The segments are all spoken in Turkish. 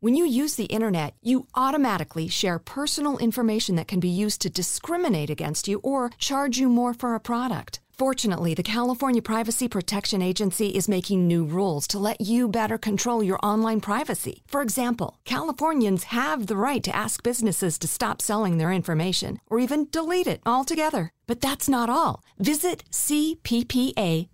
When you use the internet, you automatically share personal information that can be used to discriminate against you or charge you more for a product. Fortunately, the California Privacy Protection Agency is making new rules to let you better control your online privacy. For example, Californians have the right to ask businesses to stop selling their information or even delete it altogether. But that's not all. Visit cppa.ca.gov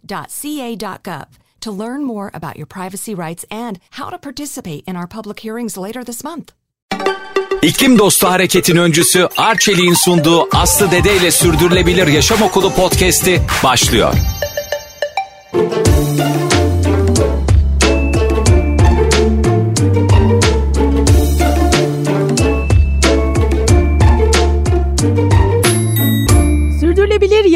to learn more about your privacy rights and how to participate in our public hearings later this month. İklim Dostu Hareket'in öncüsü Arçelik'in sunduğu Aslı Dede ile Sürdürülebilir Yaşam Okulu podcast'i başlıyor.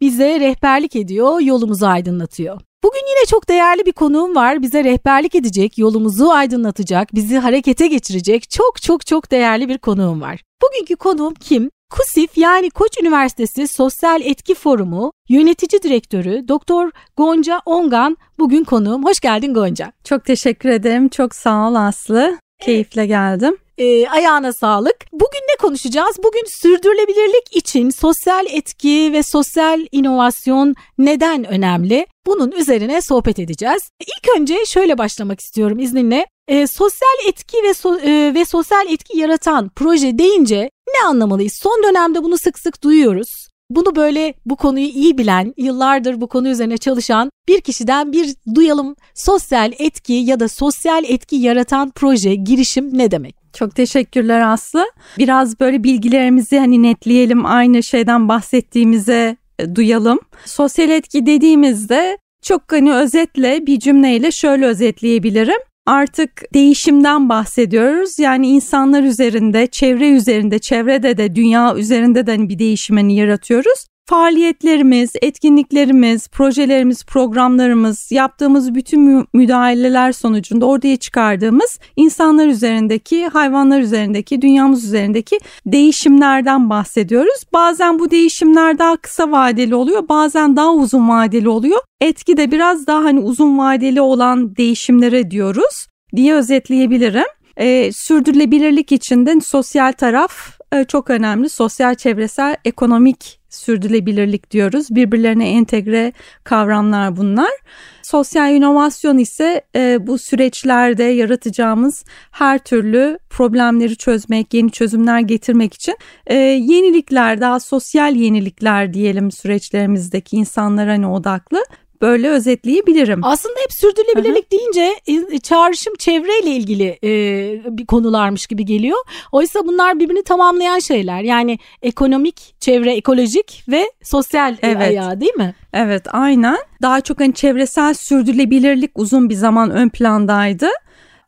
bize rehberlik ediyor, yolumuzu aydınlatıyor. Bugün yine çok değerli bir konuğum var. Bize rehberlik edecek, yolumuzu aydınlatacak, bizi harekete geçirecek çok çok çok değerli bir konuğum var. Bugünkü konuğum kim? KUSİF yani Koç Üniversitesi Sosyal Etki Forumu Yönetici Direktörü Doktor Gonca Ongan bugün konuğum. Hoş geldin Gonca. Çok teşekkür ederim. Çok sağ ol Aslı. Keyifle geldim. E, ayağına sağlık. Bugün ne konuşacağız? Bugün sürdürülebilirlik için sosyal etki ve sosyal inovasyon neden önemli? Bunun üzerine sohbet edeceğiz. İlk önce şöyle başlamak istiyorum izninle. E, sosyal etki ve so, e, ve sosyal etki yaratan proje deyince ne anlamalıyız? Son dönemde bunu sık sık duyuyoruz. Bunu böyle bu konuyu iyi bilen, yıllardır bu konu üzerine çalışan bir kişiden bir duyalım. Sosyal etki ya da sosyal etki yaratan proje, girişim ne demek? Çok teşekkürler Aslı. Biraz böyle bilgilerimizi hani netleyelim, aynı şeyden bahsettiğimize e, duyalım. Sosyal etki dediğimizde çok hani özetle bir cümleyle şöyle özetleyebilirim. Artık değişimden bahsediyoruz. Yani insanlar üzerinde, çevre üzerinde, çevrede de dünya üzerinde de hani bir değişimini yaratıyoruz faaliyetlerimiz, etkinliklerimiz, projelerimiz, programlarımız, yaptığımız bütün müdahaleler sonucunda ortaya çıkardığımız insanlar üzerindeki, hayvanlar üzerindeki, dünyamız üzerindeki değişimlerden bahsediyoruz. Bazen bu değişimler daha kısa vadeli oluyor, bazen daha uzun vadeli oluyor. Etki de biraz daha hani uzun vadeli olan değişimlere diyoruz diye özetleyebilirim. Ee, sürdürülebilirlik için de sosyal taraf e, çok önemli. Sosyal, çevresel, ekonomik sürdürülebilirlik diyoruz. Birbirlerine entegre kavramlar bunlar. Sosyal inovasyon ise e, bu süreçlerde yaratacağımız her türlü problemleri çözmek, yeni çözümler getirmek için e, yenilikler, daha sosyal yenilikler diyelim süreçlerimizdeki insanlara hani odaklı böyle özetleyebilirim. Aslında hep sürdürülebilirlik Hı-hı. deyince e, çağrışım çevreyle ilgili e, bir konularmış gibi geliyor. Oysa bunlar birbirini tamamlayan şeyler. Yani ekonomik, çevre, ekolojik ve sosyal evet. ayağı değil mi? Evet aynen. Daha çok hani çevresel sürdürülebilirlik uzun bir zaman ön plandaydı.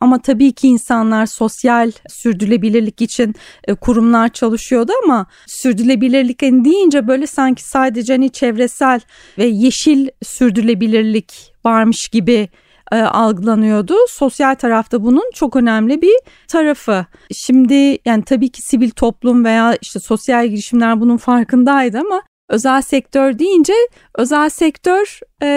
Ama tabii ki insanlar sosyal sürdürülebilirlik için e, kurumlar çalışıyordu ama sürdürülebilirlik hani deyince böyle sanki sadece hani çevresel ve yeşil sürdürülebilirlik varmış gibi e, algılanıyordu. Sosyal tarafta bunun çok önemli bir tarafı. Şimdi yani tabii ki sivil toplum veya işte sosyal girişimler bunun farkındaydı ama özel sektör deyince özel sektör e,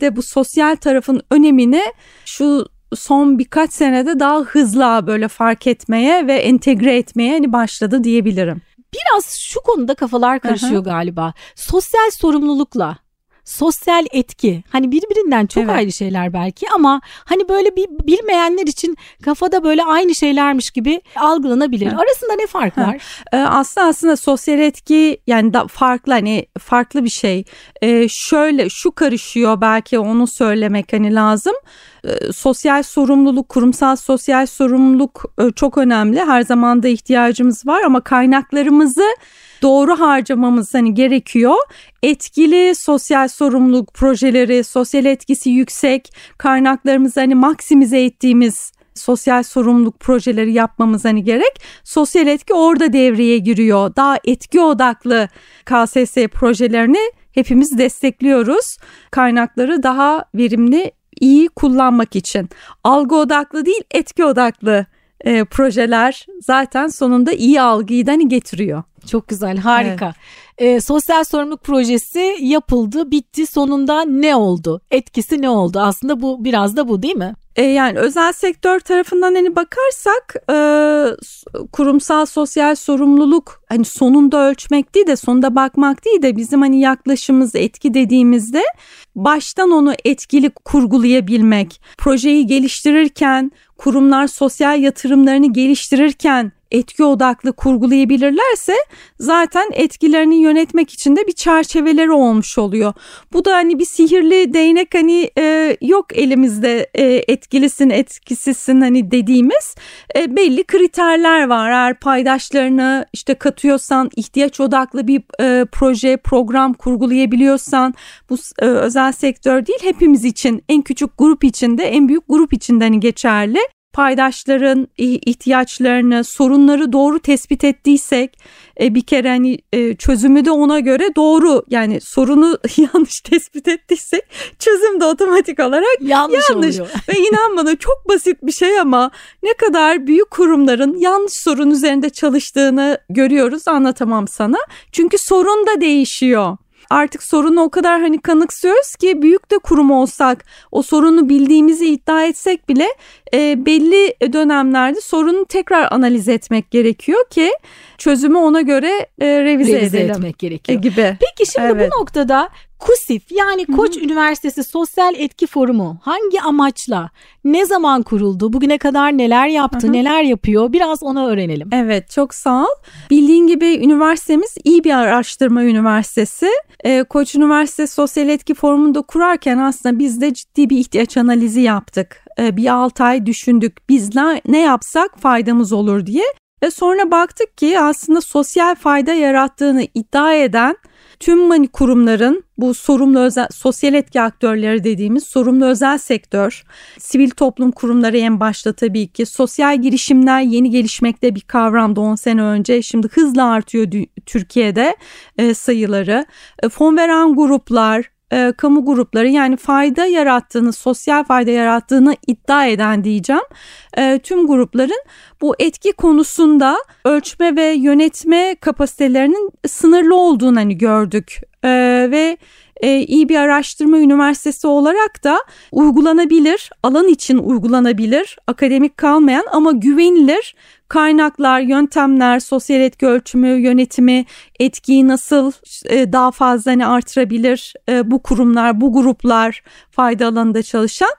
de bu sosyal tarafın önemini şu son birkaç senede daha hızlı böyle fark etmeye ve entegre etmeye hani başladı diyebilirim. Biraz şu konuda kafalar karışıyor Hı-hı. galiba. Sosyal sorumlulukla sosyal etki hani birbirinden çok evet. ayrı şeyler belki ama hani böyle bir bilmeyenler için kafada böyle aynı şeylermiş gibi algılanabilir. Evet. Arasında ne fark var? Ee, aslında aslında sosyal etki yani da farklı hani farklı bir şey. Ee, şöyle şu karışıyor belki onu söylemek hani lazım. Ee, sosyal sorumluluk, kurumsal sosyal sorumluluk e, çok önemli. Her zaman da ihtiyacımız var ama kaynaklarımızı doğru harcamamız hani gerekiyor. Etkili sosyal sorumluluk projeleri, sosyal etkisi yüksek, kaynaklarımızı hani maksimize ettiğimiz sosyal sorumluluk projeleri yapmamız hani gerek. Sosyal etki orada devreye giriyor. Daha etki odaklı KSS projelerini hepimiz destekliyoruz. Kaynakları daha verimli, iyi kullanmak için. Algı odaklı değil, etki odaklı e, projeler zaten sonunda iyi algıyı da hani getiriyor. Çok güzel, harika. Evet. E, sosyal sorumluluk projesi yapıldı, bitti. Sonunda ne oldu? Etkisi ne oldu? Aslında bu biraz da bu değil mi? E, yani özel sektör tarafından hani bakarsak e, kurumsal sosyal sorumluluk hani sonunda ölçmek değil de sonunda bakmak değil de bizim hani yaklaşımımız etki dediğimizde baştan onu etkili kurgulayabilmek, projeyi geliştirirken kurumlar sosyal yatırımlarını geliştirirken etki odaklı kurgulayabilirlerse zaten etkilerini yönetmek için de bir çerçeveleri olmuş oluyor. Bu da hani bir sihirli değnek hani e, yok elimizde e, etkilisin etkisizsin hani dediğimiz e, belli kriterler var. Eğer paydaşlarını işte katıyorsan ihtiyaç odaklı bir e, proje program kurgulayabiliyorsan bu e, özel sektör değil hepimiz için en küçük grup içinde en büyük grup içinde hani geçerli paydaşların ihtiyaçlarını, sorunları doğru tespit ettiysek e, bir kere hani e, çözümü de ona göre doğru yani sorunu yanlış tespit ettiysek çözüm de otomatik olarak yanlış, yanlış. oluyor. Ve inan bana çok basit bir şey ama ne kadar büyük kurumların yanlış sorun üzerinde çalıştığını görüyoruz anlatamam sana. Çünkü sorun da değişiyor artık sorunu o kadar hani kanıksıyoruz ki büyük de kurum olsak o sorunu bildiğimizi iddia etsek bile e, belli dönemlerde sorunu tekrar analiz etmek gerekiyor ki çözümü ona göre e, revize, revize edelim. etmek gerekiyor. E, gibi. Peki şimdi evet. bu noktada KUSİF yani Koç Hı-hı. Üniversitesi Sosyal Etki Forumu hangi amaçla, ne zaman kuruldu, bugüne kadar neler yaptı, Hı-hı. neler yapıyor biraz onu öğrenelim. Evet çok sağ ol. Bildiğin gibi üniversitemiz iyi bir araştırma üniversitesi. Ee, Koç Üniversitesi Sosyal Etki Forumu'nu da kurarken aslında biz de ciddi bir ihtiyaç analizi yaptık. Ee, bir 6 ay düşündük biz ne, ne yapsak faydamız olur diye. Ve sonra baktık ki aslında sosyal fayda yarattığını iddia eden tüm kurumların bu sorumlu özel sosyal etki aktörleri dediğimiz sorumlu özel sektör, sivil toplum kurumları en başta tabii ki sosyal girişimler yeni gelişmekte bir kavramdı 10 sene önce. Şimdi hızla artıyor Türkiye'de e, sayıları. E, fon veren gruplar, e, kamu grupları yani fayda yarattığını, sosyal fayda yarattığını iddia eden diyeceğim. E, tüm grupların bu etki konusunda ölçme ve yönetme kapasitelerinin sınırlı olduğunu hani gördük e, ve e, iyi bir araştırma üniversitesi olarak da uygulanabilir, alan için uygulanabilir, akademik kalmayan ama güvenilir kaynaklar, yöntemler, sosyal etki ölçümü, yönetimi, etkiyi nasıl e, daha fazla hani artırabilir e, bu kurumlar, bu gruplar fayda alanında çalışan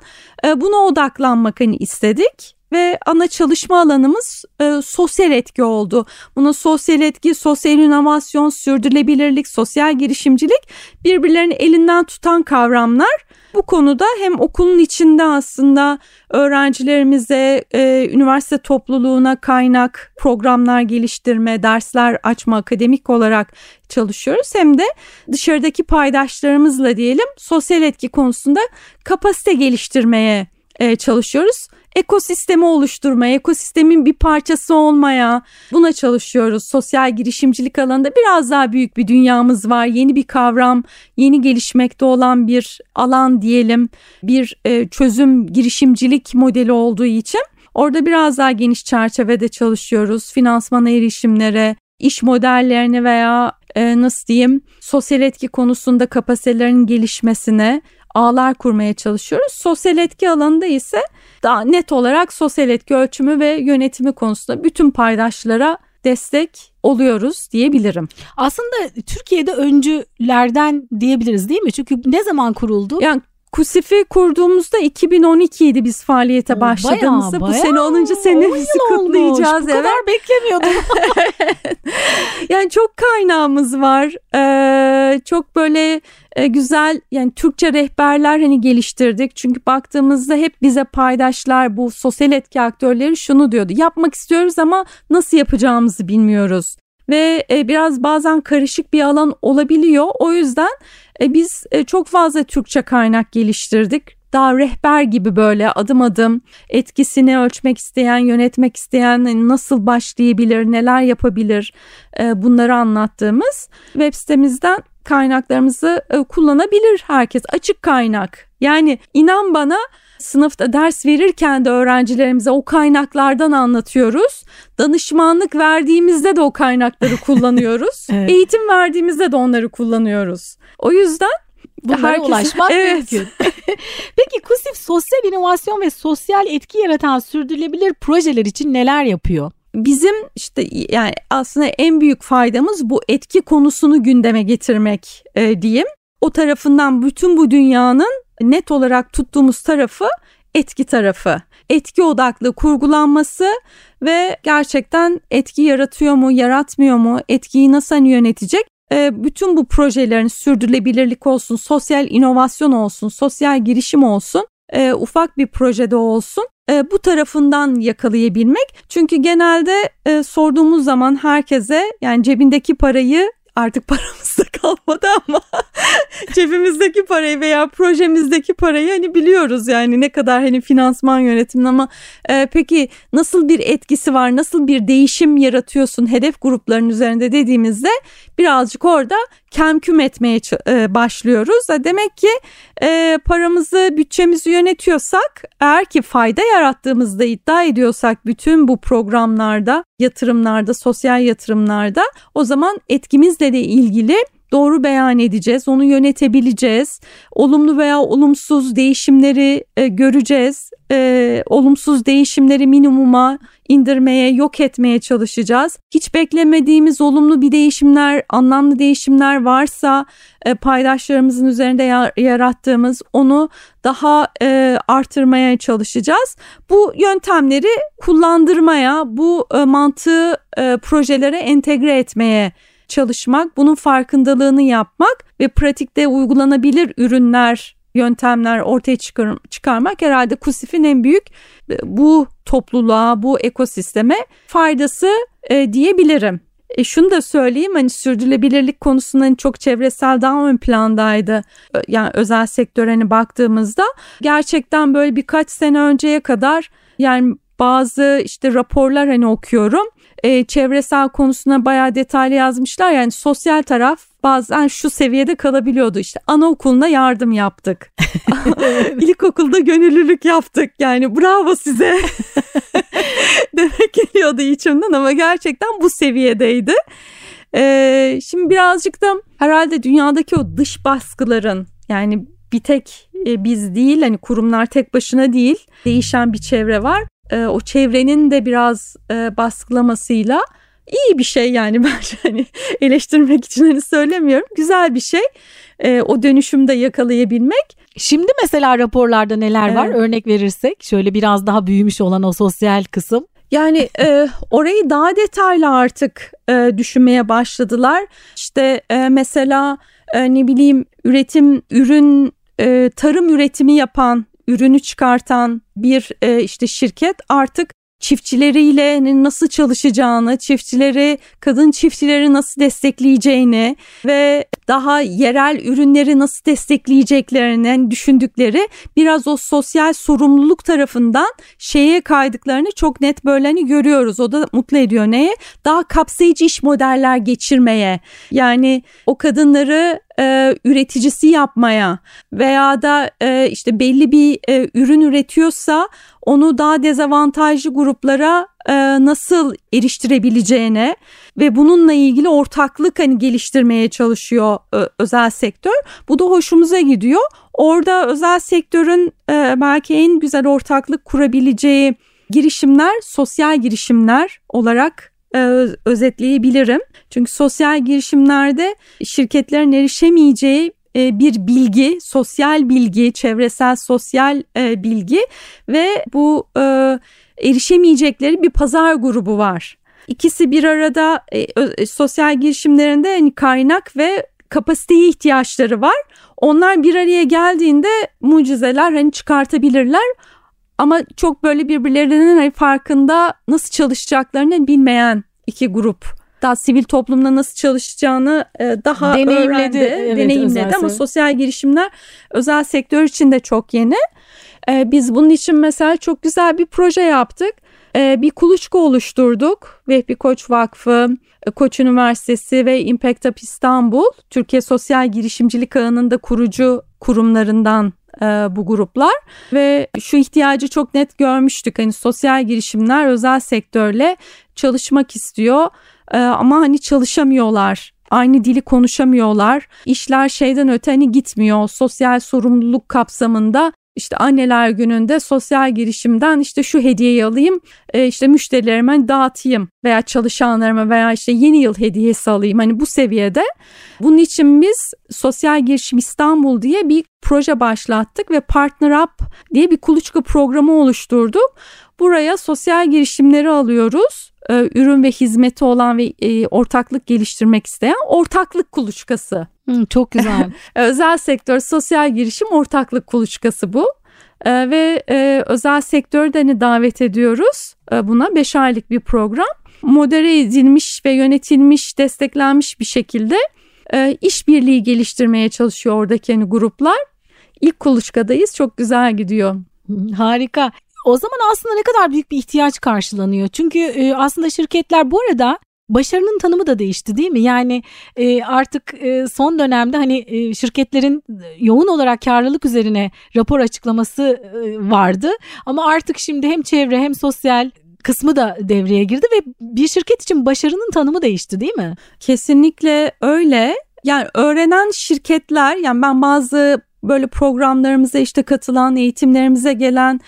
e, buna odaklanmak hani istedik ve ana çalışma alanımız e, sosyal etki oldu. Buna sosyal etki, sosyal inovasyon, sürdürülebilirlik, sosyal girişimcilik birbirlerini elinden tutan kavramlar. Bu konuda hem okulun içinde aslında öğrencilerimize, e, üniversite topluluğuna kaynak, programlar geliştirme, dersler açma akademik olarak çalışıyoruz. Hem de dışarıdaki paydaşlarımızla diyelim sosyal etki konusunda kapasite geliştirmeye e, çalışıyoruz ekosistemi oluşturmaya, ekosistemin bir parçası olmaya buna çalışıyoruz. Sosyal girişimcilik alanında biraz daha büyük bir dünyamız var. Yeni bir kavram, yeni gelişmekte olan bir alan diyelim. Bir e, çözüm girişimcilik modeli olduğu için orada biraz daha geniş çerçevede çalışıyoruz. Finansmana erişimlere, iş modellerine veya e, nasıl diyeyim sosyal etki konusunda kapasitelerin gelişmesine ağlar kurmaya çalışıyoruz. Sosyal etki alanında ise daha net olarak sosyal etki ölçümü ve yönetimi konusunda bütün paydaşlara destek oluyoruz diyebilirim. Aslında Türkiye'de öncülerden diyebiliriz değil mi? Çünkü ne zaman kuruldu? Yani Kusif'i kurduğumuzda 2012 idi biz faaliyete başladığımızda. Bayağı, bayağı. Bu sene 10. senemizi kutlayacağız. Bu evet. kadar beklemiyordum. yani çok kaynağımız var. Ee, çok böyle e, güzel yani Türkçe rehberler hani geliştirdik. Çünkü baktığımızda hep bize paydaşlar bu sosyal etki aktörleri şunu diyordu. Yapmak istiyoruz ama nasıl yapacağımızı bilmiyoruz ve e, biraz bazen karışık bir alan olabiliyor. O yüzden e, biz e, çok fazla Türkçe kaynak geliştirdik. daha rehber gibi böyle adım adım etkisini ölçmek isteyen, yönetmek isteyen hani nasıl başlayabilir, neler yapabilir e, bunları anlattığımız web sitemizden kaynaklarımızı e, kullanabilir herkes. Açık kaynak. Yani inan bana sınıfta ders verirken de öğrencilerimize o kaynaklardan anlatıyoruz. Danışmanlık verdiğimizde de o kaynakları kullanıyoruz. evet. Eğitim verdiğimizde de onları kullanıyoruz. O yüzden Bunlara herkes... ulaşmak evet. mümkün. Peki KUSİF sosyal inovasyon ve sosyal etki yaratan sürdürülebilir projeler için neler yapıyor? Bizim işte yani aslında en büyük faydamız bu etki konusunu gündeme getirmek e, diyeyim. O tarafından bütün bu dünyanın net olarak tuttuğumuz tarafı etki tarafı. Etki odaklı kurgulanması ve gerçekten etki yaratıyor mu, yaratmıyor mu, etkiyi nasıl hani yönetecek? E, bütün bu projelerin sürdürülebilirlik olsun, sosyal inovasyon olsun, sosyal girişim olsun, e, ufak bir projede olsun e, bu tarafından yakalayabilmek. Çünkü genelde sorduğumuz zaman herkese yani cebindeki parayı artık paramız da kalmadı ama cebimizdeki parayı veya projemizdeki parayı hani biliyoruz yani ne kadar hani finansman yönetimin ama e, peki nasıl bir etkisi var nasıl bir değişim yaratıyorsun hedef grupların üzerinde dediğimizde birazcık orada kemküm etmeye e, başlıyoruz. E, demek ki e, paramızı bütçemizi yönetiyorsak eğer ki fayda yarattığımızda iddia ediyorsak bütün bu programlarda yatırımlarda sosyal yatırımlarda o zaman etkimizle de ilgili doğru beyan edeceğiz, onu yönetebileceğiz. Olumlu veya olumsuz değişimleri e, göreceğiz. E, olumsuz değişimleri minimuma indirmeye, yok etmeye çalışacağız. Hiç beklemediğimiz olumlu bir değişimler, anlamlı değişimler varsa e, paydaşlarımızın üzerinde yarattığımız onu daha e, artırmaya çalışacağız. Bu yöntemleri kullandırmaya, bu e, mantığı e, projelere entegre etmeye çalışmak, bunun farkındalığını yapmak ve pratikte uygulanabilir ürünler, yöntemler ortaya çıkar, çıkarmak herhalde KUSİF'in en büyük e, bu topluluğa, bu ekosisteme faydası e, diyebilirim. E şunu da söyleyeyim hani sürdürülebilirlik konusundan hani çok çevresel daha ön plandaydı. Yani özel sektör hani baktığımızda gerçekten böyle birkaç sene önceye kadar yani bazı işte raporlar hani okuyorum e, çevresel konusuna bayağı detaylı yazmışlar. Yani sosyal taraf bazen şu seviyede kalabiliyordu işte anaokuluna yardım yaptık. İlkokulda gönüllülük yaptık yani bravo size demek geliyordu içimden ama gerçekten bu seviyedeydi. Ee, şimdi birazcık da herhalde dünyadaki o dış baskıların yani bir tek e, biz değil hani kurumlar tek başına değil değişen bir çevre var e, o çevrenin de biraz e, baskılamasıyla iyi bir şey yani bence hani eleştirmek için hani söylemiyorum güzel bir şey e, o dönüşümde yakalayabilmek. Şimdi mesela raporlarda neler evet. var örnek verirsek şöyle biraz daha büyümüş olan o sosyal kısım. Yani e, orayı daha detaylı artık e, düşünmeye başladılar. İşte e, mesela e, ne bileyim üretim ürün e, tarım üretimi yapan ürünü çıkartan bir e, işte şirket artık çiftçileriyle nasıl çalışacağını, çiftçileri, kadın çiftçileri nasıl destekleyeceğini ve daha yerel ürünleri nasıl destekleyeceklerini düşündükleri biraz o sosyal sorumluluk tarafından şeye kaydıklarını çok net böyle hani görüyoruz. O da mutlu ediyor neye? Daha kapsayıcı iş modeller geçirmeye. Yani o kadınları e, üreticisi yapmaya veya da e, işte belli bir e, ürün üretiyorsa onu daha dezavantajlı gruplara e, nasıl eriştirebileceğine ve bununla ilgili ortaklık hani geliştirmeye çalışıyor e, özel sektör. Bu da hoşumuza gidiyor. Orada özel sektörün e, belki en güzel ortaklık kurabileceği girişimler sosyal girişimler olarak e, özetleyebilirim. Çünkü sosyal girişimlerde şirketlerin erişemeyeceği e, bir bilgi, sosyal bilgi, çevresel sosyal e, bilgi ve bu erişemeyecekleri bir pazar grubu var. İkisi bir arada sosyal girişimlerinde hani kaynak ve kapasiteye ihtiyaçları var. Onlar bir araya geldiğinde mucizeler hani çıkartabilirler. Ama çok böyle birbirlerinin hani farkında nasıl çalışacaklarını bilmeyen iki grup Daha sivil toplumda nasıl çalışacağını e, daha Deneyimledi, öğrendi, evet, deneyimledi ama sosyal girişimler özel sektör için de çok yeni. E, biz bunun için mesela çok güzel bir proje yaptık. E, bir kuluçka oluşturduk. Vehbi Koç Vakfı, Koç Üniversitesi ve Impact Up İstanbul, Türkiye Sosyal Girişimcilik Ağı'nın da kurucu kurumlarından e, bu gruplar ve şu ihtiyacı çok net görmüştük. Hani sosyal girişimler özel sektörle çalışmak istiyor e, ama hani çalışamıyorlar. Aynı dili konuşamıyorlar. İşler şeyden öte hani gitmiyor. Sosyal sorumluluk kapsamında işte anneler gününde sosyal girişimden işte şu hediyeyi alayım e, işte müşterilerime dağıtayım veya çalışanlarıma veya işte yeni yıl hediyesi alayım hani bu seviyede. Bunun için biz Sosyal Girişim İstanbul diye bir proje başlattık ve Partner Up diye bir kuluçka programı oluşturduk. Buraya sosyal girişimleri alıyoruz. E, ürün ve hizmeti olan ve e, ortaklık geliştirmek isteyen ortaklık kuluçkası. Hı, çok güzel. Özel sektör sosyal girişim ortaklık kuluçkası bu. Ee, ve e, özel sektörü de hani davet ediyoruz e, buna 5 aylık bir program. Modere edilmiş ve yönetilmiş, desteklenmiş bir şekilde e, işbirliği geliştirmeye çalışıyor oradaki hani gruplar. İlk kuluçkadayız çok güzel gidiyor. Harika. O zaman aslında ne kadar büyük bir ihtiyaç karşılanıyor. Çünkü e, aslında şirketler bu arada başarının tanımı da değişti değil mi? Yani e, artık e, son dönemde hani e, şirketlerin yoğun olarak karlılık üzerine rapor açıklaması e, vardı. Ama artık şimdi hem çevre hem sosyal kısmı da devreye girdi ve bir şirket için başarının tanımı değişti değil mi? Kesinlikle öyle. Yani öğrenen şirketler yani ben bazı böyle programlarımıza işte katılan eğitimlerimize gelen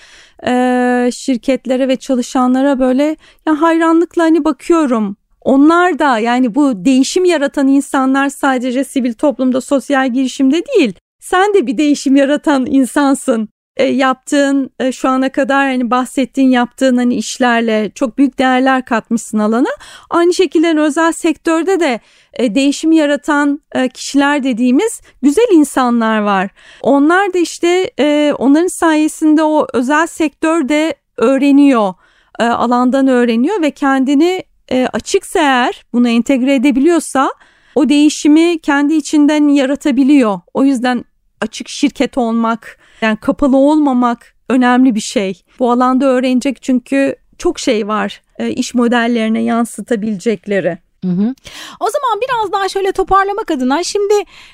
e, şirketlere ve çalışanlara böyle yani hayranlıkla hani bakıyorum. Onlar da yani bu değişim yaratan insanlar sadece sivil toplumda sosyal girişimde değil. Sen de bir değişim yaratan insansın. E, yaptığın e, şu ana kadar hani bahsettiğin yaptığın hani işlerle çok büyük değerler katmışsın alana. Aynı şekilde hani özel sektörde de e, değişim yaratan e, kişiler dediğimiz güzel insanlar var. Onlar da işte e, onların sayesinde o özel sektörde öğreniyor, e, alandan öğreniyor ve kendini e, açıksa eğer bunu entegre edebiliyorsa o değişimi kendi içinden yaratabiliyor. O yüzden açık şirket olmak, yani kapalı olmamak önemli bir şey. Bu alanda öğrenecek çünkü çok şey var e, iş modellerine yansıtabilecekleri. Hı hı. O zaman biraz daha şöyle toparlamak adına şimdi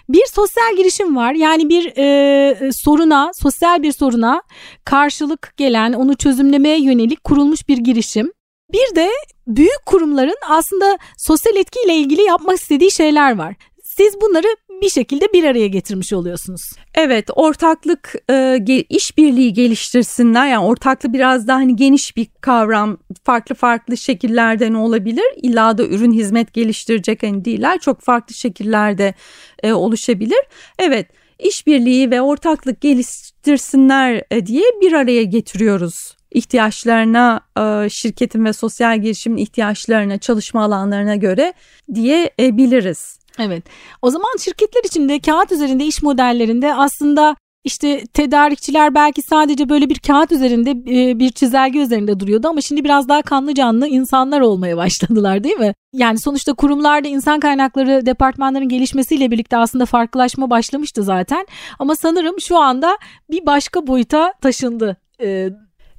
bir sosyal girişim var yani bir e, soruna sosyal bir soruna karşılık gelen onu çözümlemeye yönelik kurulmuş bir girişim. Bir de büyük kurumların aslında sosyal etkiyle ilgili yapmak istediği şeyler var. Siz bunları bir şekilde bir araya getirmiş oluyorsunuz. Evet ortaklık e, işbirliği geliştirsinler yani ortaklık biraz daha hani geniş bir kavram farklı farklı şekillerden olabilir İlla da ürün hizmet geliştirecek hani değiller çok farklı şekillerde e, oluşabilir. Evet işbirliği ve ortaklık geliştirsinler e, diye bir araya getiriyoruz ihtiyaçlarına şirketin ve sosyal girişimin ihtiyaçlarına çalışma alanlarına göre diyebiliriz. Evet. O zaman şirketler içinde kağıt üzerinde iş modellerinde aslında işte tedarikçiler belki sadece böyle bir kağıt üzerinde e, bir çizelge üzerinde duruyordu ama şimdi biraz daha kanlı canlı insanlar olmaya başladılar değil mi? Yani sonuçta kurumlarda insan kaynakları departmanların gelişmesiyle birlikte aslında farklılaşma başlamıştı zaten. Ama sanırım şu anda bir başka boyuta taşındı e,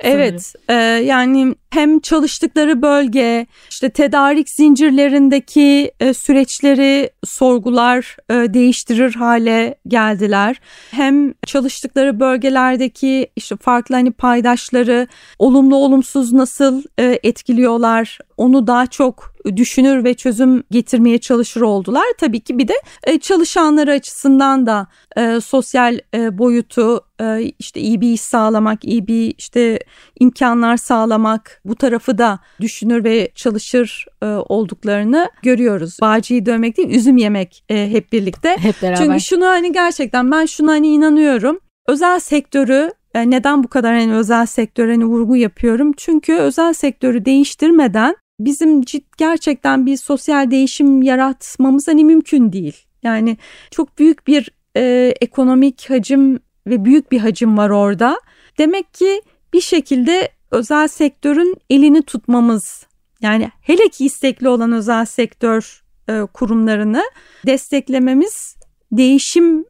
Evet e, yani hem çalıştıkları bölge işte tedarik zincirlerindeki e, süreçleri sorgular e, değiştirir hale geldiler. Hem çalıştıkları bölgelerdeki işte farklı hani paydaşları olumlu olumsuz nasıl e, etkiliyorlar onu daha çok düşünür ve çözüm getirmeye çalışır oldular. Tabii ki bir de e, çalışanları açısından da e, sosyal e, boyutu e, işte iyi bir iş sağlamak, iyi bir işte imkanlar sağlamak bu tarafı da düşünür ve çalışır e, olduklarını görüyoruz. Bağcıyı dövmek değil, üzüm yemek e, hep birlikte. Hep beraber. Çünkü şunu hani gerçekten ben şuna hani inanıyorum. Özel sektörü e, neden bu kadar hani özel sektöre hani vurgu yapıyorum? Çünkü özel sektörü değiştirmeden bizim gerçekten bir sosyal değişim yaratmamız hani mümkün değil. Yani çok büyük bir e, ekonomik hacim ve büyük bir hacim var orada. Demek ki bir şekilde özel sektörün elini tutmamız yani hele ki istekli olan özel sektör e, kurumlarını desteklememiz, değişim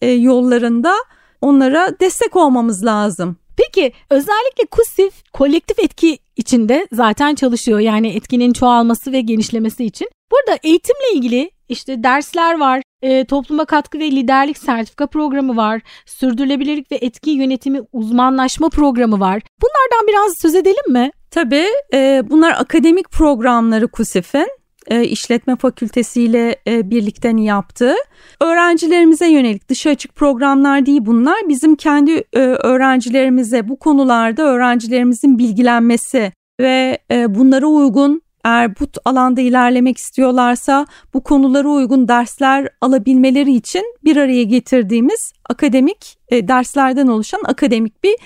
e, yollarında onlara destek olmamız lazım. Peki özellikle KUSİF kolektif etki içinde zaten çalışıyor. Yani etkinin çoğalması ve genişlemesi için. Burada eğitimle ilgili işte dersler var, e, topluma katkı ve liderlik sertifika programı var, sürdürülebilirlik ve etki yönetimi uzmanlaşma programı var. Bunlardan biraz söz edelim mi? Tabii e, bunlar akademik programları KUSİF'in e, işletme fakültesiyle e, birlikte yaptığı öğrencilerimize yönelik dışa açık programlar değil bunlar. Bizim kendi e, öğrencilerimize bu konularda öğrencilerimizin bilgilenmesi ve e, bunlara uygun eğer bu alanda ilerlemek istiyorlarsa bu konulara uygun dersler alabilmeleri için bir araya getirdiğimiz akademik derslerden oluşan akademik bir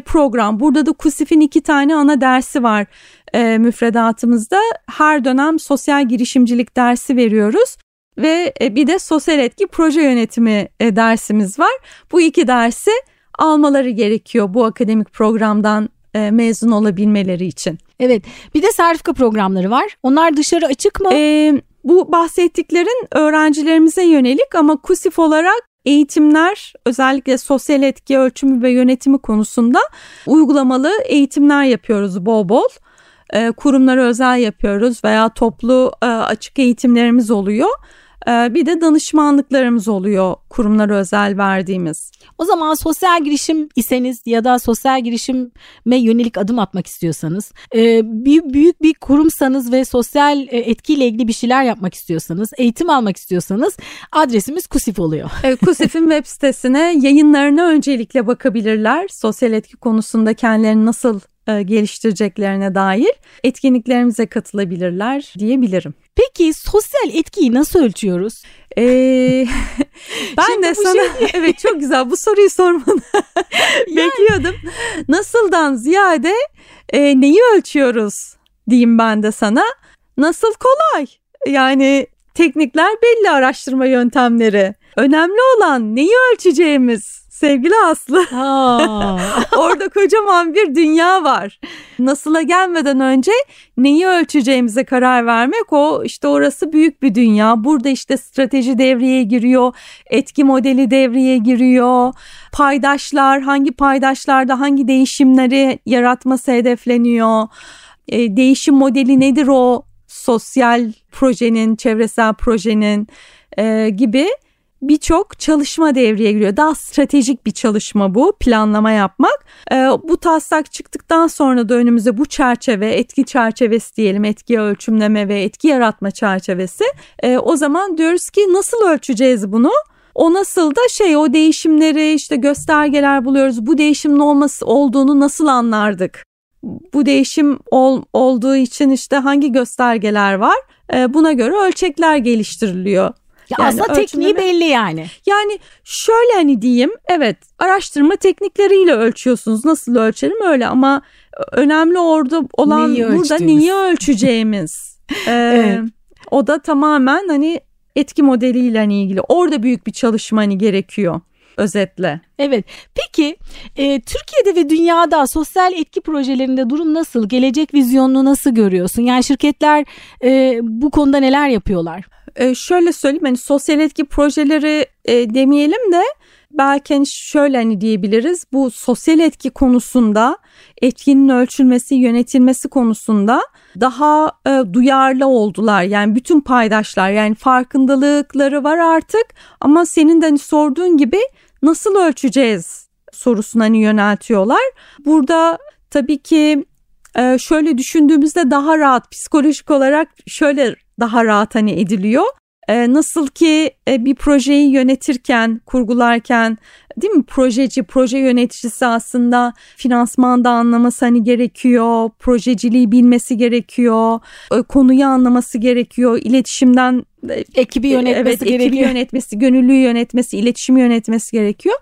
program. Burada da KUSİF'in iki tane ana dersi var e, müfredatımızda. Her dönem sosyal girişimcilik dersi veriyoruz ve e, bir de sosyal etki proje yönetimi e, dersimiz var. Bu iki dersi almaları gerekiyor bu akademik programdan e, mezun olabilmeleri için. Evet bir de sertifika programları var. Onlar dışarı açık mı? E, bu bahsettiklerin öğrencilerimize yönelik ama KUSİF olarak eğitimler özellikle sosyal etki ölçümü ve yönetimi konusunda uygulamalı eğitimler yapıyoruz bol bol. E, kurumlara özel yapıyoruz veya toplu e, açık eğitimlerimiz oluyor. E, bir de danışmanlıklarımız oluyor kurumlara özel verdiğimiz. O zaman sosyal girişim iseniz ya da sosyal girişime yönelik adım atmak istiyorsanız, bir büyük bir kurumsanız ve sosyal etkiyle ilgili bir şeyler yapmak istiyorsanız, eğitim almak istiyorsanız adresimiz KUSİF oluyor. KUSİF'in web sitesine yayınlarına öncelikle bakabilirler. Sosyal etki konusunda kendilerini nasıl e, geliştireceklerine dair etkinliklerimize katılabilirler diyebilirim. Peki sosyal etkiyi nasıl ölçüyoruz? Ee, ben Şimdi de sana şey... evet çok güzel bu soruyu sormanı yani... bekliyordum. Nasıldan ziyade e, neyi ölçüyoruz diyeyim ben de sana. Nasıl kolay yani teknikler belli araştırma yöntemleri. Önemli olan neyi ölçeceğimiz sevgili Aslı. Orada kocaman bir dünya var. Nasıl'a gelmeden önce neyi ölçeceğimize karar vermek o işte orası büyük bir dünya. Burada işte strateji devreye giriyor, etki modeli devreye giriyor. Paydaşlar hangi paydaşlarda hangi değişimleri yaratması hedefleniyor. E, değişim modeli nedir o sosyal projenin, çevresel projenin e, gibi birçok çalışma devreye giriyor. Daha stratejik bir çalışma bu planlama yapmak. E, bu taslak çıktıktan sonra da önümüze bu çerçeve etki çerçevesi diyelim etki ölçümleme ve etki yaratma çerçevesi. E, o zaman diyoruz ki nasıl ölçeceğiz bunu? O nasıl da şey o değişimleri işte göstergeler buluyoruz. Bu değişimin olması olduğunu nasıl anlardık? Bu değişim ol, olduğu için işte hangi göstergeler var? E, buna göre ölçekler geliştiriliyor. Ya yani aslında tekniği belli yani. Yani şöyle hani diyeyim evet araştırma teknikleriyle ölçüyorsunuz. Nasıl ölçelim öyle ama önemli orada olan neyi burada neyi ölçeceğimiz. ee, evet. O da tamamen hani etki modeliyle hani ilgili. Orada büyük bir çalışma hani gerekiyor özetle. Evet. Peki e, Türkiye'de ve dünyada sosyal etki projelerinde durum nasıl? Gelecek vizyonunu nasıl görüyorsun? Yani şirketler e, bu konuda neler yapıyorlar? E, şöyle söyleyeyim hani sosyal etki projeleri e, demeyelim de belki hani şöyle hani diyebiliriz. Bu sosyal etki konusunda etkinin ölçülmesi yönetilmesi konusunda daha e, duyarlı oldular. Yani bütün paydaşlar yani farkındalıkları var artık. Ama senin de hani sorduğun gibi nasıl ölçeceğiz sorusuna hani yöneltiyorlar. Burada tabii ki e, şöyle düşündüğümüzde daha rahat psikolojik olarak şöyle daha rahat hani ediliyor. E, nasıl ki e, bir projeyi yönetirken, kurgularken değil mi projeci, proje yöneticisi aslında finansmanda anlaması hani gerekiyor, projeciliği bilmesi gerekiyor, e, konuyu anlaması gerekiyor, iletişimden e, ekibi yönetmesi evet, gerekiyor. ekibi yönetmesi, gönüllüyü yönetmesi, iletişimi yönetmesi gerekiyor.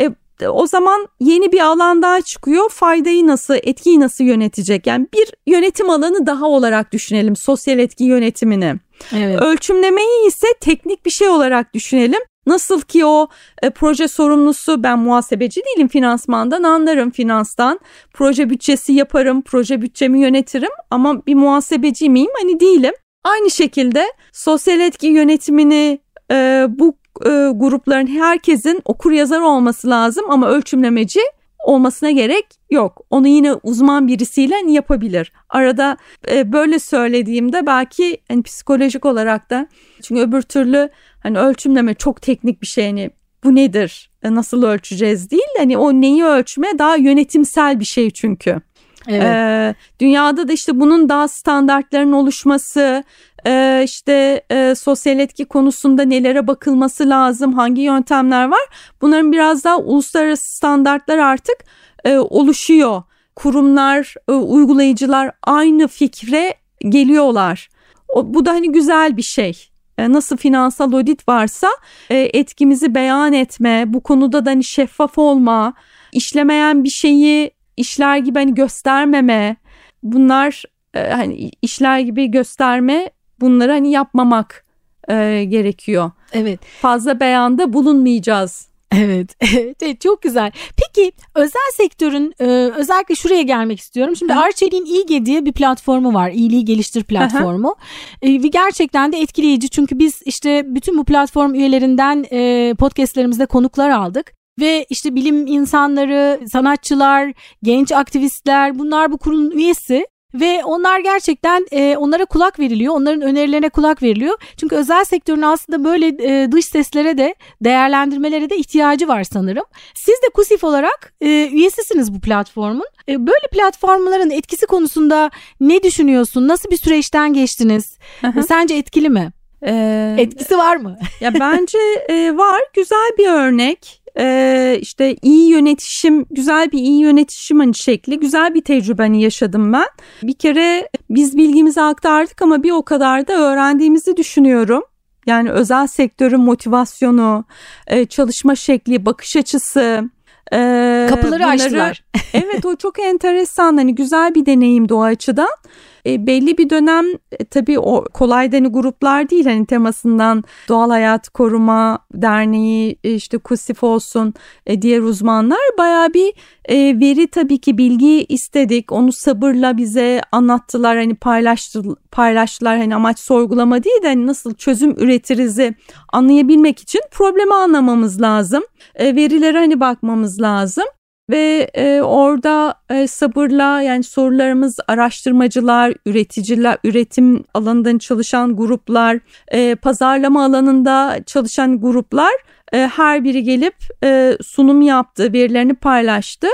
E, o zaman yeni bir alan daha çıkıyor. Faydayı nasıl, etkiyi nasıl yönetecek? Yani bir yönetim alanı daha olarak düşünelim sosyal etki yönetimini. Evet. Ölçümlemeyi ise teknik bir şey olarak düşünelim. Nasıl ki o e, proje sorumlusu ben muhasebeci değilim finansmandan anlarım finanstan. Proje bütçesi yaparım, proje bütçemi yönetirim ama bir muhasebeci miyim? Hani değilim. Aynı şekilde sosyal etki yönetimini e, bu e, grupların herkesin okur yazar olması lazım ama ölçümlemeci olmasına gerek yok. Onu yine uzman birisiyle yapabilir. Arada e, böyle söylediğimde belki hani psikolojik olarak da çünkü öbür türlü hani ölçümleme çok teknik bir şey hani bu nedir? E, nasıl ölçeceğiz değil. Hani o neyi ölçme daha yönetimsel bir şey çünkü. Evet. Ee, dünyada da işte bunun daha standartların oluşması, e, işte e, sosyal etki konusunda nelere bakılması lazım, hangi yöntemler var. Bunların biraz daha uluslararası standartlar artık e, oluşuyor. Kurumlar, e, uygulayıcılar aynı fikre geliyorlar. Bu da hani güzel bir şey. Nasıl finansal audit varsa etkimizi beyan etme, bu konuda da hani şeffaf olma, işlemeyen bir şeyi işler gibi hani göstermeme, bunlar hani işler gibi gösterme bunları hani yapmamak e, gerekiyor. Evet. Fazla beyanda bulunmayacağız. Evet, evet çok güzel. Peki özel sektörün e, özellikle şuraya gelmek istiyorum. Şimdi Arçelik'in İlge diye bir platformu var. İyiliği Geliştir platformu. E, ve gerçekten de etkileyici çünkü biz işte bütün bu platform üyelerinden e, podcastlerimizde konuklar aldık. Ve işte bilim insanları, sanatçılar, genç aktivistler bunlar bu kurulun üyesi ve onlar gerçekten e, onlara kulak veriliyor. Onların önerilerine kulak veriliyor. Çünkü özel sektörün aslında böyle e, dış seslere de değerlendirmelere de ihtiyacı var sanırım. Siz de KUSİF olarak e, üyesisiniz bu platformun. E, böyle platformların etkisi konusunda ne düşünüyorsun? Nasıl bir süreçten geçtiniz? E, sence etkili mi? Ee, Etkisi var mı? ya bence e, var. Güzel bir örnek e, işte iyi yönetişim güzel bir iyi yönetişim hani şekli güzel bir tecrübeni yaşadım ben. Bir kere biz bilgimizi aktardık ama bir o kadar da öğrendiğimizi düşünüyorum. Yani özel sektörün motivasyonu, e, çalışma şekli, bakış açısı, ee, Kapıları bunları, açtılar. evet o çok enteresan hani güzel bir deneyimdi o açıdan. E, belli bir dönem e, tabii o kolay deni gruplar değil hani temasından Doğal Hayat Koruma Derneği e, işte KUSİF olsun e, diğer uzmanlar baya bir e, veri tabii ki bilgi istedik. Onu sabırla bize anlattılar hani paylaştı, paylaştılar. Hani amaç sorgulama değil de hani nasıl çözüm üretirizi anlayabilmek için problemi anlamamız lazım. E, verilere hani bakmamız lazım ve e, orada e, sabırla yani sorularımız araştırmacılar, üreticiler, üretim alanında çalışan gruplar, e, pazarlama alanında çalışan gruplar e, her biri gelip e, sunum yaptı, verilerini paylaştı.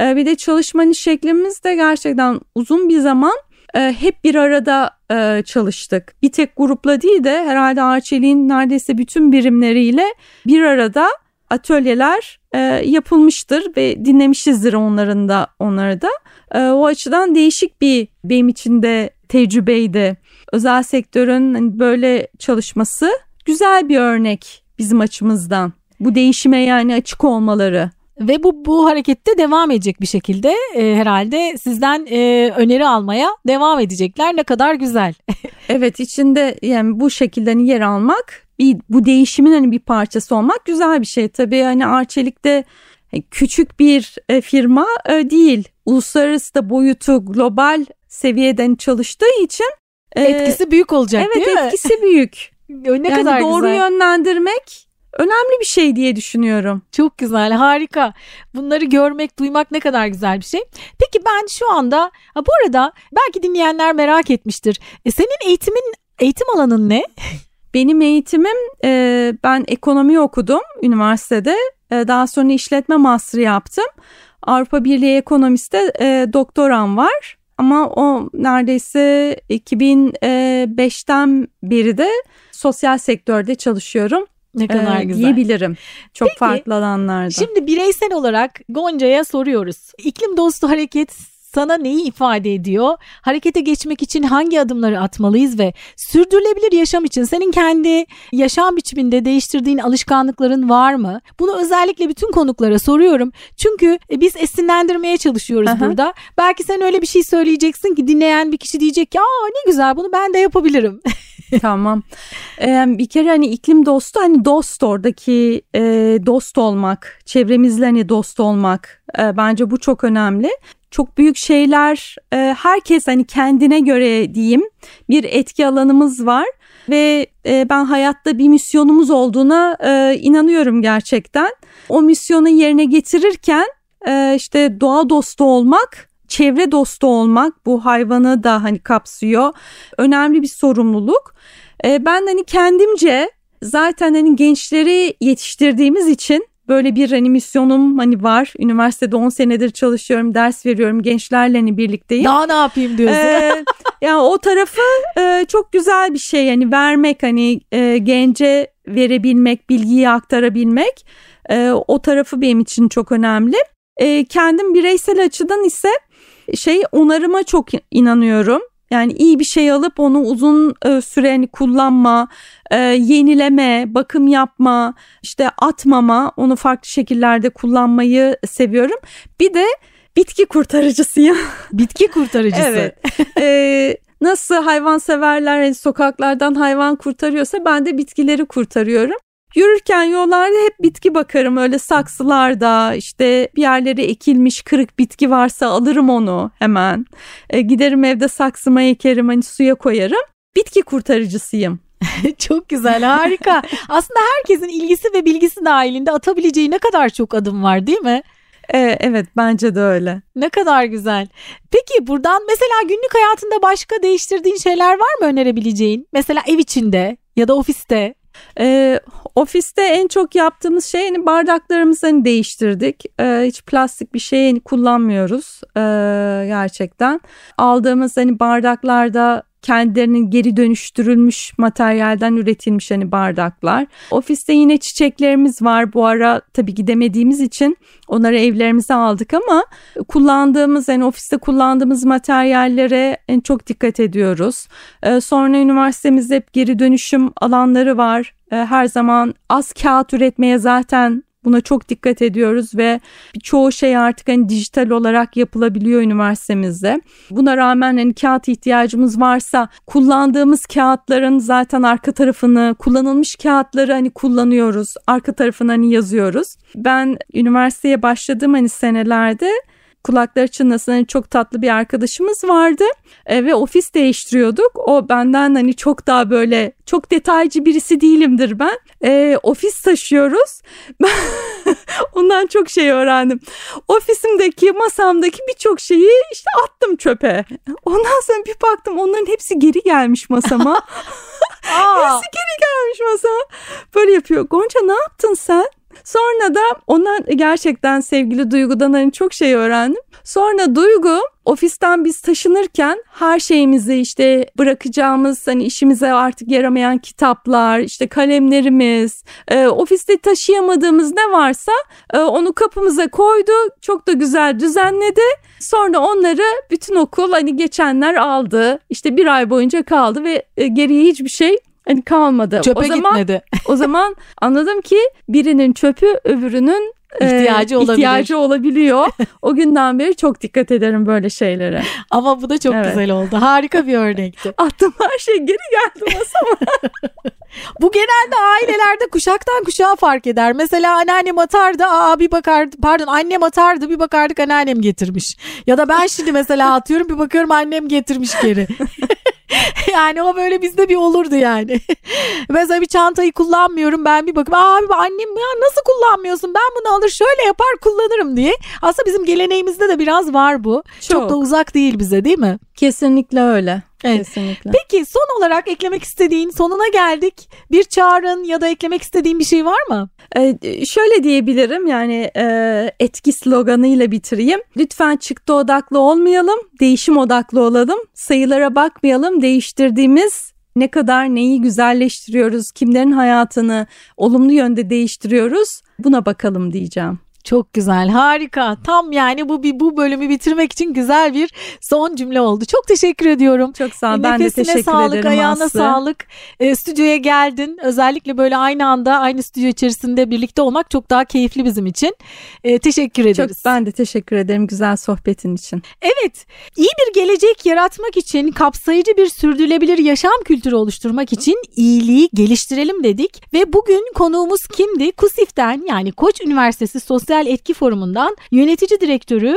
E, bir de çalışmanın şeklimiz de gerçekten uzun bir zaman e, hep bir arada e, çalıştık. Bir tek grupla değil de herhalde Arçelik'in neredeyse bütün birimleriyle bir arada atölyeler e, yapılmıştır ve dinlemişizdir onların da onları da. E, o açıdan değişik bir benim için de tecrübeydi. Özel sektörün hani böyle çalışması güzel bir örnek bizim açımızdan. Bu değişime yani açık olmaları. Ve bu bu harekette devam edecek bir şekilde e, herhalde sizden e, öneri almaya devam edecekler. Ne kadar güzel. evet içinde yani bu şekilde hani yer almak bir bu değişimin hani bir parçası olmak güzel bir şey. Tabii hani Arçelik'te hani küçük bir e, firma e, değil. Uluslararası da boyutu global seviyeden çalıştığı için e, etkisi büyük olacak evet, değil mi? Evet etkisi büyük. ne yani kadar doğru güzel. yönlendirmek önemli bir şey diye düşünüyorum. Çok güzel, harika. Bunları görmek, duymak ne kadar güzel bir şey. Peki ben şu anda, ha bu arada belki dinleyenler merak etmiştir. E, senin eğitimin, eğitim alanın ne? Benim eğitimim e, ben ekonomi okudum üniversitede. E, daha sonra işletme master yaptım. Avrupa Birliği ekonomiste e, doktoram var. Ama o neredeyse 2005'ten beri de sosyal sektörde çalışıyorum. Ne kadar ee, güzel. Diyebilirim. Çok Peki, farklı alanlarda. Şimdi bireysel olarak Gonca'ya soruyoruz. İklim dostu hareket sana neyi ifade ediyor? Harekete geçmek için hangi adımları atmalıyız ve sürdürülebilir yaşam için senin kendi yaşam biçiminde değiştirdiğin alışkanlıkların var mı? Bunu özellikle bütün konuklara soruyorum. Çünkü e, biz esinlendirmeye çalışıyoruz Aha. burada. Belki sen öyle bir şey söyleyeceksin ki dinleyen bir kişi diyecek ki aa ne güzel bunu ben de yapabilirim. tamam. Ee, bir kere hani iklim dostu hani dost oradaki e, dost olmak, çevremizle hani dost olmak e, bence bu çok önemli. Çok büyük şeyler e, herkes hani kendine göre diyeyim bir etki alanımız var ve e, ben hayatta bir misyonumuz olduğuna e, inanıyorum gerçekten. O misyonu yerine getirirken e, işte doğa dostu olmak çevre dostu olmak bu hayvanı da hani kapsıyor. Önemli bir sorumluluk. E, ben hani kendimce zaten hani gençleri yetiştirdiğimiz için böyle bir misyonum hani var. Üniversitede 10 senedir çalışıyorum, ders veriyorum, gençlerle hani birlikteyim. Daha ne yapayım diyorsun? Ee, yani o tarafı e, çok güzel bir şey yani vermek hani e, gence verebilmek, bilgiyi aktarabilmek e, o tarafı benim için çok önemli. E, kendim bireysel açıdan ise şey onarıma çok inanıyorum. Yani iyi bir şey alıp onu uzun e, süre hani kullanma, e, yenileme, bakım yapma, işte atmama, onu farklı şekillerde kullanmayı seviyorum. Bir de bitki kurtarıcısıyım. Bitki kurtarıcısı. evet. E, nasıl hayvan severler hani sokaklardan hayvan kurtarıyorsa ben de bitkileri kurtarıyorum. Yürürken yollarda hep bitki bakarım öyle saksılarda işte bir yerlere ekilmiş kırık bitki varsa alırım onu hemen. E, giderim evde saksıma ekerim hani suya koyarım. Bitki kurtarıcısıyım. çok güzel harika. Aslında herkesin ilgisi ve bilgisi dahilinde atabileceği ne kadar çok adım var değil mi? Ee, evet bence de öyle. Ne kadar güzel. Peki buradan mesela günlük hayatında başka değiştirdiğin şeyler var mı önerebileceğin? Mesela ev içinde ya da ofiste e, ofiste en çok yaptığımız şey hani bardaklarımızı hani değiştirdik. E, hiç plastik bir şey kullanmıyoruz e, gerçekten. Aldığımız hani bardaklarda kendilerinin geri dönüştürülmüş materyalden üretilmiş hani bardaklar. Ofiste yine çiçeklerimiz var. Bu ara tabii gidemediğimiz için onları evlerimize aldık ama kullandığımız yani ofiste kullandığımız materyallere en çok dikkat ediyoruz. Ee, sonra üniversitemizde hep geri dönüşüm alanları var. Ee, her zaman az kağıt üretmeye zaten Buna çok dikkat ediyoruz ve çoğu şey artık hani dijital olarak yapılabiliyor üniversitemizde. Buna rağmen hani kağıt ihtiyacımız varsa kullandığımız kağıtların zaten arka tarafını kullanılmış kağıtları hani kullanıyoruz. Arka tarafını hani yazıyoruz. Ben üniversiteye başladığım hani senelerde kulakları çınlasın hani çok tatlı bir arkadaşımız vardı e, ve ofis değiştiriyorduk. O benden hani çok daha böyle çok detaycı birisi değilimdir ben. E, ofis taşıyoruz. Ben ondan çok şey öğrendim. Ofisimdeki masamdaki birçok şeyi işte attım çöpe. Ondan sonra bir baktım onların hepsi geri gelmiş masama. hepsi geri gelmiş masama. Böyle yapıyor. Gonca ne yaptın sen? Sonra da ondan gerçekten sevgili Duygu'dan hani çok şey öğrendim. Sonra Duygu ofisten biz taşınırken her şeyimizi işte bırakacağımız hani işimize artık yaramayan kitaplar, işte kalemlerimiz, e, ofiste taşıyamadığımız ne varsa e, onu kapımıza koydu. Çok da güzel düzenledi. Sonra onları bütün okul hani geçenler aldı. İşte bir ay boyunca kaldı ve e, geriye hiçbir şey hani kalmadı. Çöpe o zaman, gitmedi. o zaman anladım ki birinin çöpü öbürünün ihtiyacı, e, olabilir. ihtiyacı olabiliyor. o günden beri çok dikkat ederim böyle şeylere. Ama bu da çok evet. güzel oldu. Harika bir örnekti. Attım her şey geri geldi masama. bu genelde ailelerde kuşaktan kuşağa fark eder. Mesela anneannem atardı, aa bir bakardı, pardon annem atardı bir bakardık anneannem getirmiş. Ya da ben şimdi mesela atıyorum bir bakıyorum annem getirmiş geri. yani o böyle bizde bir olurdu yani. Mesela bir çantayı kullanmıyorum ben bir bakıp abi annem ya nasıl kullanmıyorsun ben bunu alır şöyle yapar kullanırım diye. Aslında bizim geleneğimizde de biraz var bu. Çok, Çok da uzak değil bize değil mi? Kesinlikle öyle. Evet. Kesinlikle. Peki son olarak eklemek istediğin sonuna geldik. Bir çağrın ya da eklemek istediğin bir şey var mı? Ee, şöyle diyebilirim yani e, etki sloganıyla bitireyim. Lütfen çıktı odaklı olmayalım, değişim odaklı olalım. Sayılara bakmayalım, değiştirdiğimiz ne kadar neyi güzelleştiriyoruz, kimlerin hayatını olumlu yönde değiştiriyoruz buna bakalım diyeceğim. Çok güzel, harika. Tam yani bu bir bu bölümü bitirmek için güzel bir son cümle oldu. Çok teşekkür ediyorum. Çok sağ ol. Ben de teşekkür sağlık, ederim ayağına Aslı. sağlık. E, stüdyoya geldin. Özellikle böyle aynı anda aynı stüdyo içerisinde birlikte olmak çok daha keyifli bizim için. E, teşekkür Çok ederiz. ben de teşekkür ederim güzel sohbetin için. Evet, iyi bir gelecek yaratmak için, kapsayıcı bir sürdürülebilir yaşam kültürü oluşturmak için iyiliği geliştirelim dedik. Ve bugün konuğumuz kimdi? KUSİF'ten yani Koç Üniversitesi Sosyal Etki Forumu'ndan yönetici direktörü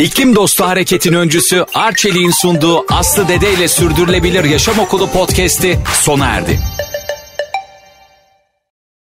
İklim Dostu Hareket'in öncüsü Arçelik'in sunduğu Aslı Dede ile Sürdürülebilir Yaşam Okulu podcast'i sona erdi.